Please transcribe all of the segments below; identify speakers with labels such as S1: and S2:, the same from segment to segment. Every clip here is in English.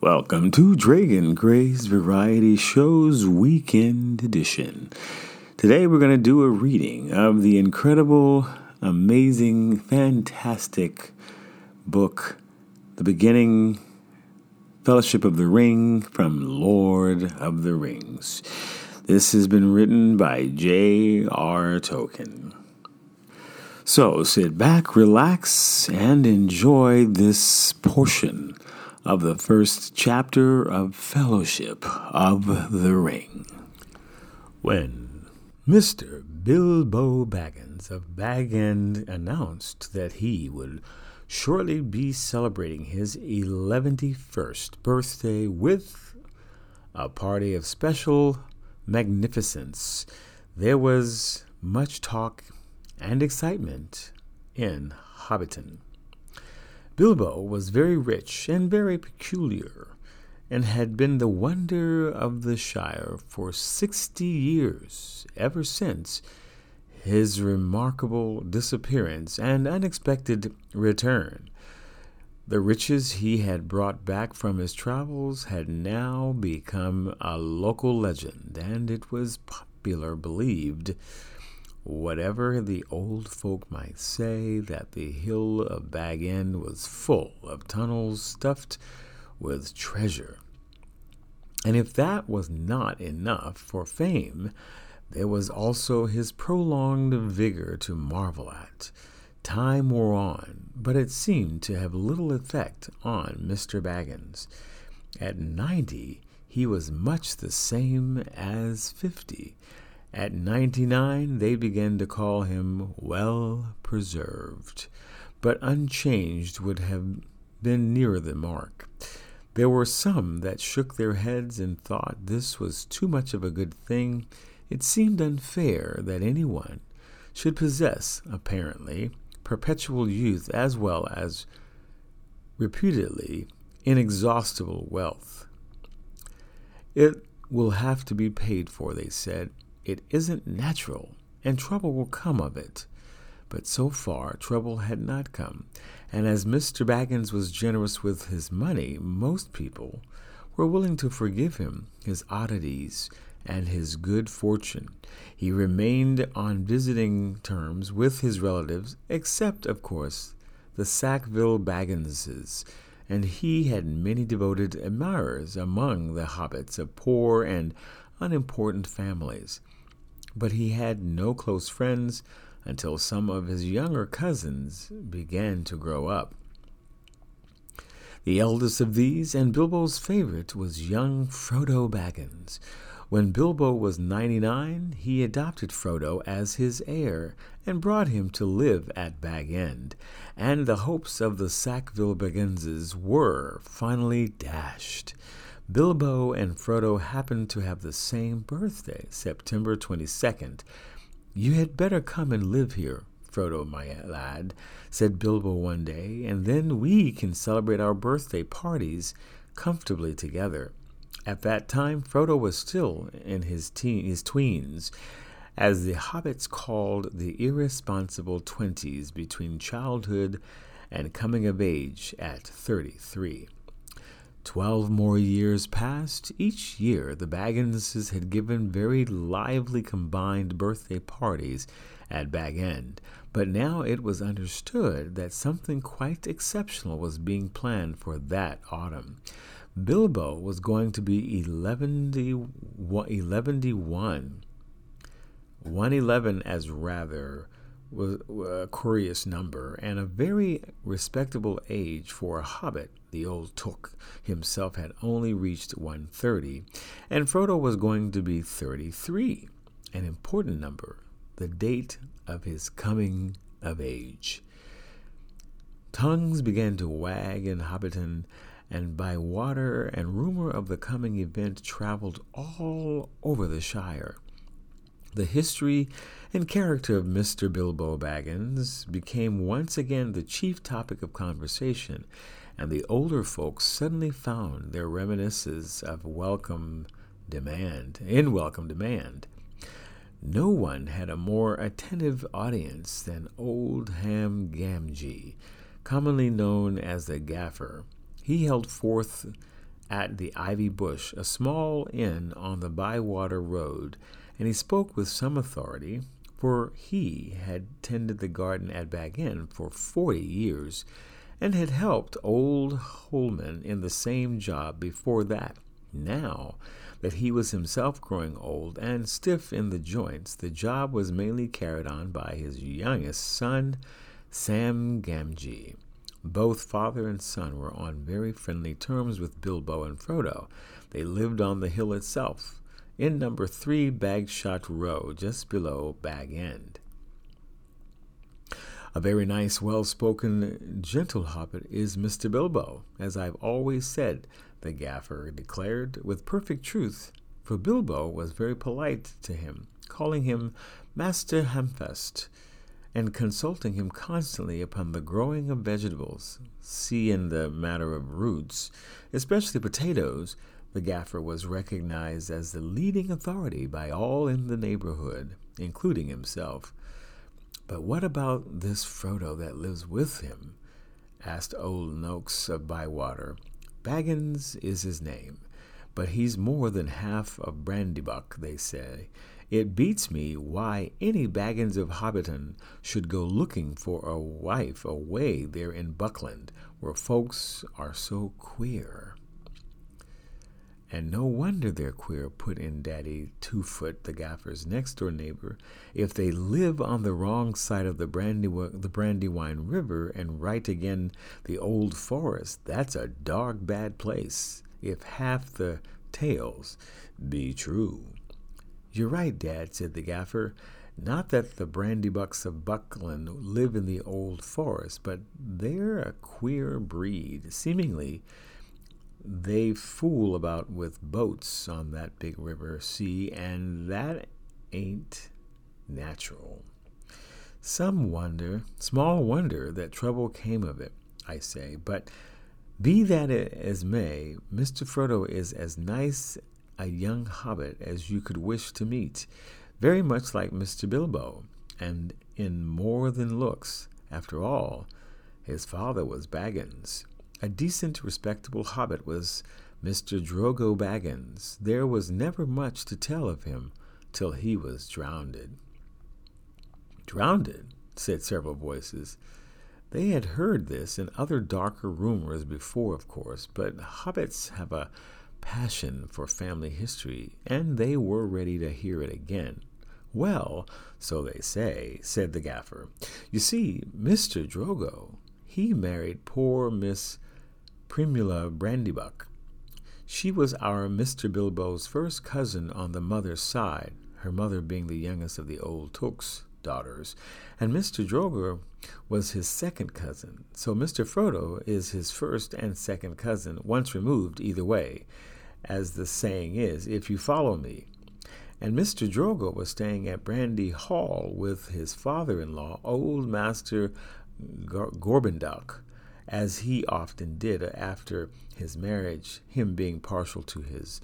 S1: Welcome to Dragon Gray's Variety Shows Weekend Edition. Today we're going to do a reading of the incredible, amazing, fantastic book, The Beginning Fellowship of the Ring from Lord of the Rings. This has been written by J.R. Tolkien. So sit back, relax, and enjoy this portion of the first chapter of Fellowship of the Ring. When Mr. Bilbo Baggins of Bag End announced that he would shortly be celebrating his 111st birthday with a party of special magnificence. There was much talk and excitement in Hobbiton. Bilbo was very rich and very peculiar, and had been the wonder of the Shire for sixty years, ever since his remarkable disappearance and unexpected return. The riches he had brought back from his travels had now become a local legend, and it was popular believed, whatever the old folk might say, that the hill of Bag End was full of tunnels stuffed with treasure. And if that was not enough for fame, there was also his prolonged vigor to marvel at. Time wore on, but it seemed to have little effect on Mr. Baggins. At ninety, he was much the same as fifty. At ninety nine, they began to call him well preserved, but unchanged would have been nearer the mark. There were some that shook their heads and thought this was too much of a good thing it seemed unfair that anyone should possess, apparently, perpetual youth as well as reputedly inexhaustible wealth. It will have to be paid for, they said. It isn't natural, and trouble will come of it. But so far, trouble had not come, and as Mr. Baggins was generous with his money, most people were willing to forgive him his oddities and his good fortune. He remained on visiting terms with his relatives, except, of course, the Sackville Bagginses, and he had many devoted admirers among the hobbits of poor and unimportant families. But he had no close friends until some of his younger cousins began to grow up. The eldest of these, and Bilbo's favorite, was young Frodo Baggins, when Bilbo was 99, he adopted Frodo as his heir and brought him to live at Bag End, and the hopes of the Sackville Bagginses were finally dashed. Bilbo and Frodo happened to have the same birthday, September 22nd. You had better come and live here, Frodo, my lad, said Bilbo one day, and then we can celebrate our birthday parties comfortably together. At that time, Frodo was still in his, teen, his tweens, as the hobbits called the irresponsible twenties between childhood and coming of age at 33. Twelve more years passed. Each year, the Bagginses had given very lively combined birthday parties at Bag End, but now it was understood that something quite exceptional was being planned for that autumn. Bilbo was going to be 11, 111. 111 as rather was uh, a curious number and a very respectable age for a hobbit. The old Took himself had only reached 130, and Frodo was going to be 33, an important number, the date of his coming of age. Tongues began to wag in Hobbiton and Bywater, and rumor of the coming event traveled all over the Shire. The history and character of Mr. Bilbo Baggins became once again the chief topic of conversation, and the older folks suddenly found their reminiscences of welcome demand, in welcome demand. No one had a more attentive audience than old Ham Gamgee, commonly known as the Gaffer. He held forth at the Ivy Bush, a small inn on the Bywater Road, and he spoke with some authority, for he had tended the garden at Bag End for forty years, and had helped old Holman in the same job before that. Now that he was himself growing old and stiff in the joints, the job was mainly carried on by his youngest son, Sam Gamgee. Both father and son were on very friendly terms with Bilbo and Frodo. They lived on the hill itself, in number three Bagshot Row, just below Bag End. A very nice, well spoken, gentle hobbit is Mr. Bilbo, as I've always said, the gaffer declared with perfect truth, for Bilbo was very polite to him, calling him Master Hamfast, and consulting him constantly upon the growing of vegetables. See in the matter of roots, especially potatoes, the gaffer was recognized as the leading authority by all in the neighborhood, including himself. But what about this Frodo that lives with him? asked old Noakes of Bywater. Baggins is his name, but he's more than half a Brandybuck, they say. It beats me why any Baggins of Hobbiton should go looking for a wife away there in Buckland, where folks are so queer. And no wonder they're queer, put in Daddy Two Foot, the gaffer's next door neighbor, if they live on the wrong side of the, brandy, the Brandywine River and right again the old forest. That's a dark bad place, if half the tales be true. You're right, Dad, said the gaffer. Not that the Brandybucks of Buckland live in the old forest, but they're a queer breed, seemingly they fool about with boats on that big river sea, and that ain't natural. Some wonder, small wonder, that trouble came of it, I say. But be that as may, Mr. Frodo is as nice a young hobbit as you could wish to meet, very much like Mr. Bilbo, and in more than looks. After all, his father was Baggins. A decent, respectable hobbit was Mr. Drogo Baggins. There was never much to tell of him till he was drowned. Drowned, said several voices. They had heard this and other darker rumors before, of course, but hobbits have a passion for family history, and they were ready to hear it again. Well, so they say, said the gaffer. You see, Mr. Drogo, he married poor Miss Primula Brandybuck. She was our Mr. Bilbo's first cousin on the mother's side, her mother being the youngest of the old Tooks daughters, and Mr. Drogo was his second cousin. So Mr. Frodo is his first and second cousin, once removed either way, as the saying is, if you follow me. And Mr. Drogo was staying at Brandy Hall with his father in law, old Master Gorbadoc, as he often did after his marriage, him being partial to his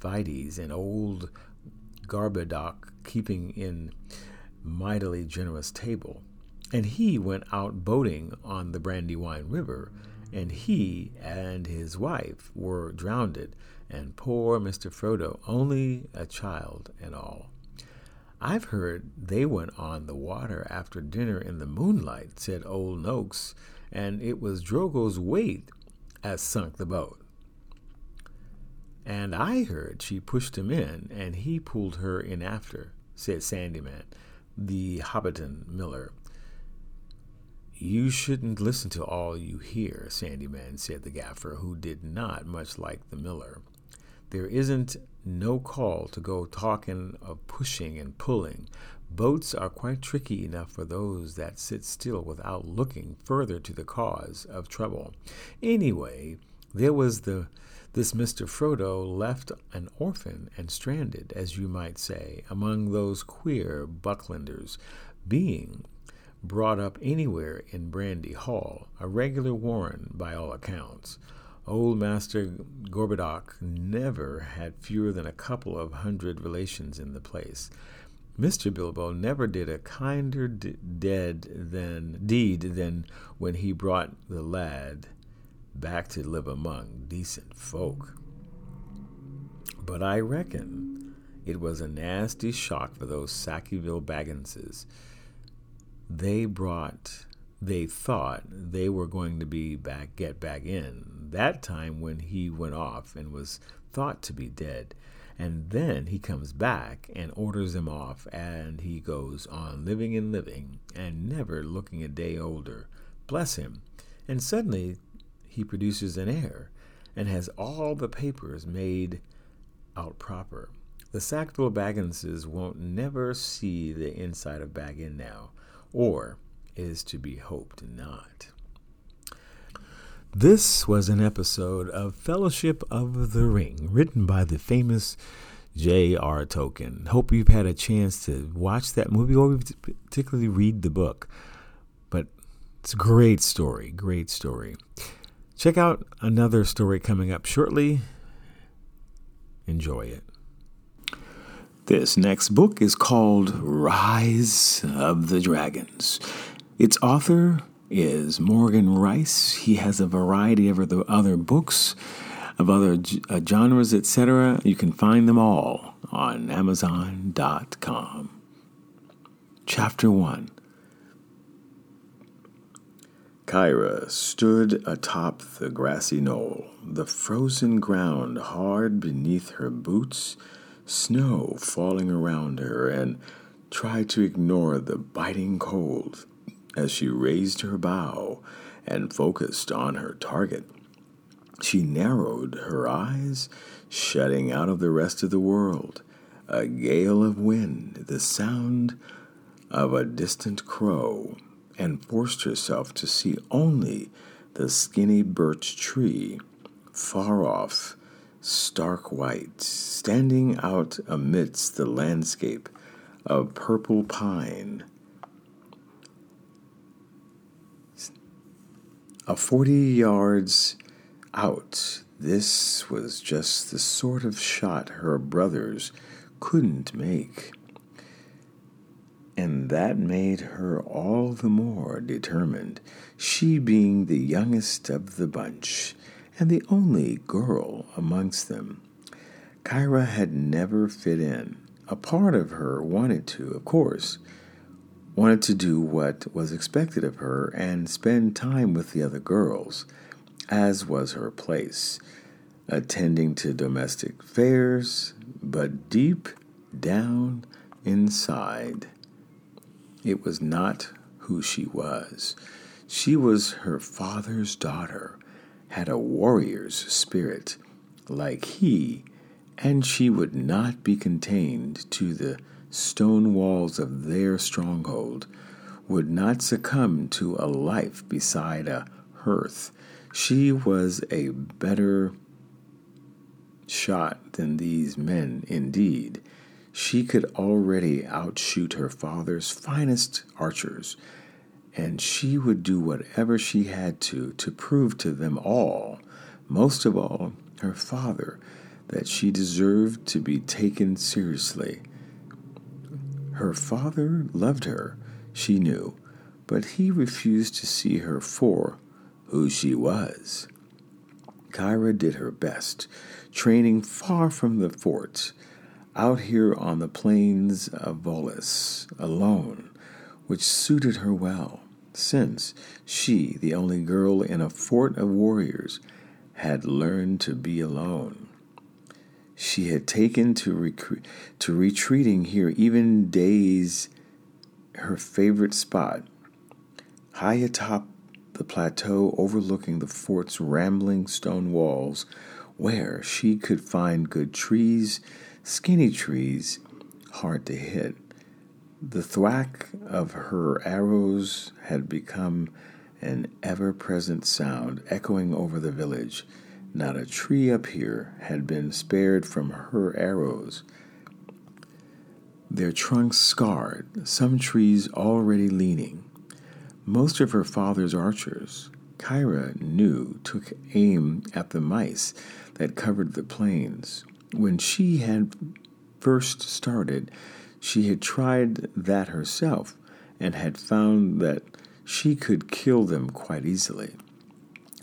S1: Vides and old Gorbadoc keeping in mightily generous table. And he went out boating on the Brandywine River, and he and his wife were drowned, and poor Mr. Frodo, only a child and all. I've heard they went on the water after dinner in the moonlight, said old Noakes, and it was Drogo's weight as sunk the boat. And I heard she pushed him in, and he pulled her in after, said Sandyman, the Hobbiton miller. You shouldn't listen to all you hear, Sandyman, said the gaffer, who did not much like the miller. There isn't no call to go talking of pushing and pulling, Boats are quite tricky enough for those that sit still without looking further to the cause of trouble. Anyway, there was the this Mr. Frodo left an orphan and stranded, as you might say, among those queer Bucklanders, being brought up anywhere in Brandy Hall, a regular warren by all accounts. Old Master Gorbadoc never had fewer than a couple of hundred relations in the place. Mr. Bilbo never did a kinder d- dead than deed than when he brought the lad back to live among decent folk. But I reckon it was a nasty shock for those Sackeyville Bagginses. They brought, they thought they were going to be back, get back in that time when he went off and was thought to be dead. And then he comes back and orders them off, and he goes on living and living and never looking a day older. Bless him. And suddenly he produces an heir and has all the papers made out proper. The Sackville Bagginses won't never see the inside of Bag End now, or is to be hoped not. This was an episode of Fellowship of the Ring, written by the famous J.R. Tolkien. Hope you've had a chance to watch that movie or particularly read the book. But it's a great story, great story. Check out another story coming up shortly. Enjoy it. This next book is called Rise of the Dragons. Its author is Morgan Rice. He has a variety of other books of other uh, genres, etc. You can find them all on Amazon.com. Chapter 1 Kyra stood atop the grassy knoll, the frozen ground hard beneath her boots, snow falling around her, and tried to ignore the biting cold as she raised her bow and focused on her target. She narrowed her eyes, shutting out of the rest of the world a gale of wind, the sound of a distant crow, and forced herself to see only the skinny birch tree, far off, stark white, standing out amidst the landscape of purple pine A 40 yards out, this was just the sort of shot her brothers couldn't make. And that made her all the more determined, she being the youngest of the bunch and the only girl amongst them. Kyra had never fit in. A part of her wanted to, of course, wanted to do what was expected of her and spend time with the other girls, as was her place, attending to domestic affairs, but deep down inside, it was not who she was. She was her father's daughter, had a warrior's spirit like he, and she would not be contained to the stone walls of their stronghold, would not succumb to a life beside a hearth. She was a better shot than these men, indeed. She could already outshoot her father's finest archers, and she would do whatever she had to to prove to them all, most of all her father, that she deserved to be taken seriously her father loved her, she knew, but he refused to see her for who she was. Kyra did her best, training far from the fort, out here on the plains of Volis, alone, which suited her well, since she, the only girl in a fort of warriors, had learned to be alone. She had taken to, rec- to retreating here even days her favorite spot, high atop the plateau overlooking the fort's rambling stone walls, where she could find good trees, skinny trees, hard to hit. The thwack of her arrows had become an ever present sound echoing over the village not a tree up here had been spared from her arrows. Their trunks scarred, some trees already leaning. Most of her father's archers, Kyra knew, took aim at the mice that covered the plains. When she had first started, she had tried that herself and had found that she could kill them quite easily.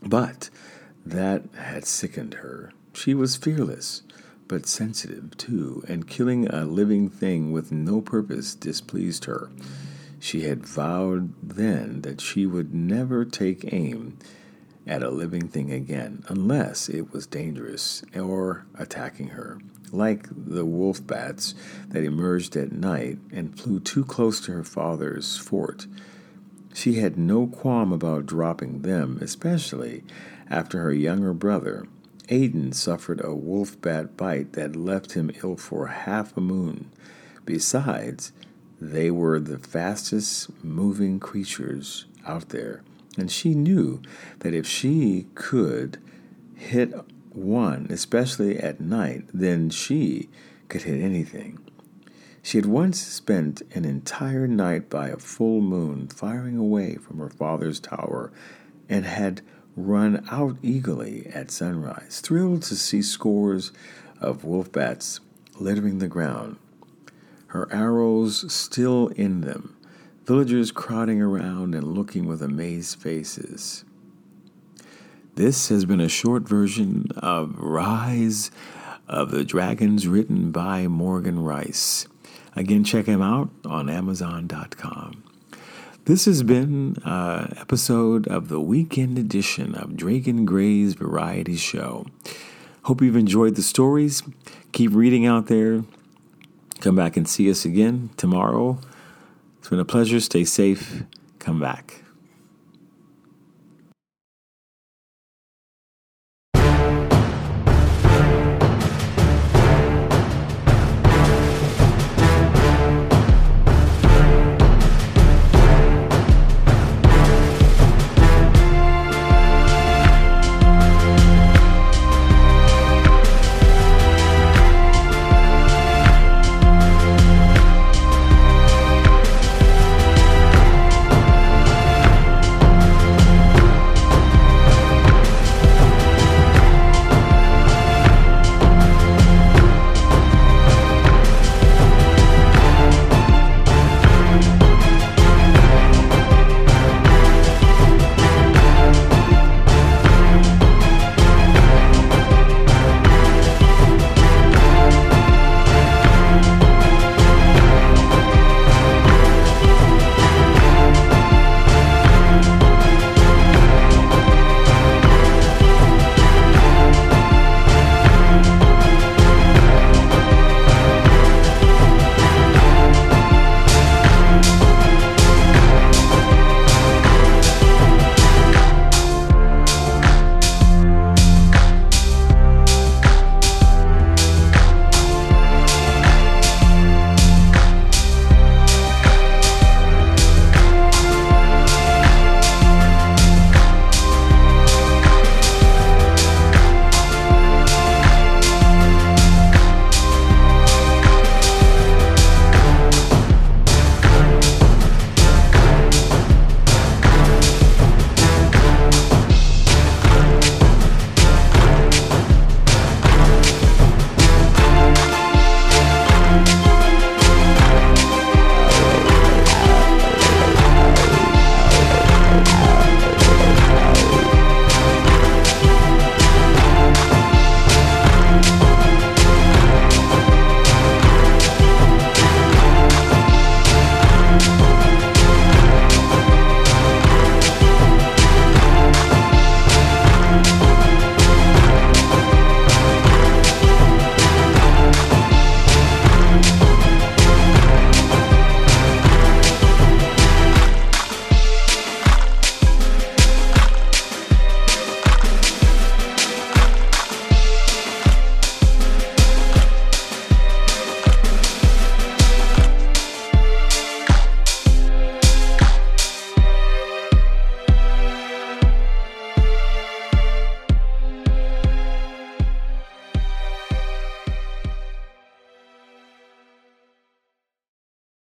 S1: But that had sickened her. She was fearless, but sensitive too, and killing a living thing with no purpose displeased her. She had vowed then that she would never take aim at a living thing again unless it was dangerous or attacking her, like the wolf bats that emerged at night and flew too close to her father's fort. She had no qualm about dropping them, especially after her younger brother, Aidan, suffered a wolf bat bite that left him ill for half a moon. Besides, they were the fastest moving creatures out there, and she knew that if she could hit one, especially at night, then she could hit anything. She had once spent an entire night by a full moon firing away from her father's tower and had run out eagerly at sunrise, thrilled to see scores of wolf bats littering the ground her arrows still in them, villagers crowding around and looking with amazed faces. This has been a short version of Rise of the Dragons written by Morgan Rice. Again, check him out on Amazon.com. This has been an episode of the weekend edition of Dragon Gray's Variety Show. Hope you've enjoyed the stories. Keep reading out there. Come back and see us again tomorrow. It's been a pleasure. Stay safe. Come back.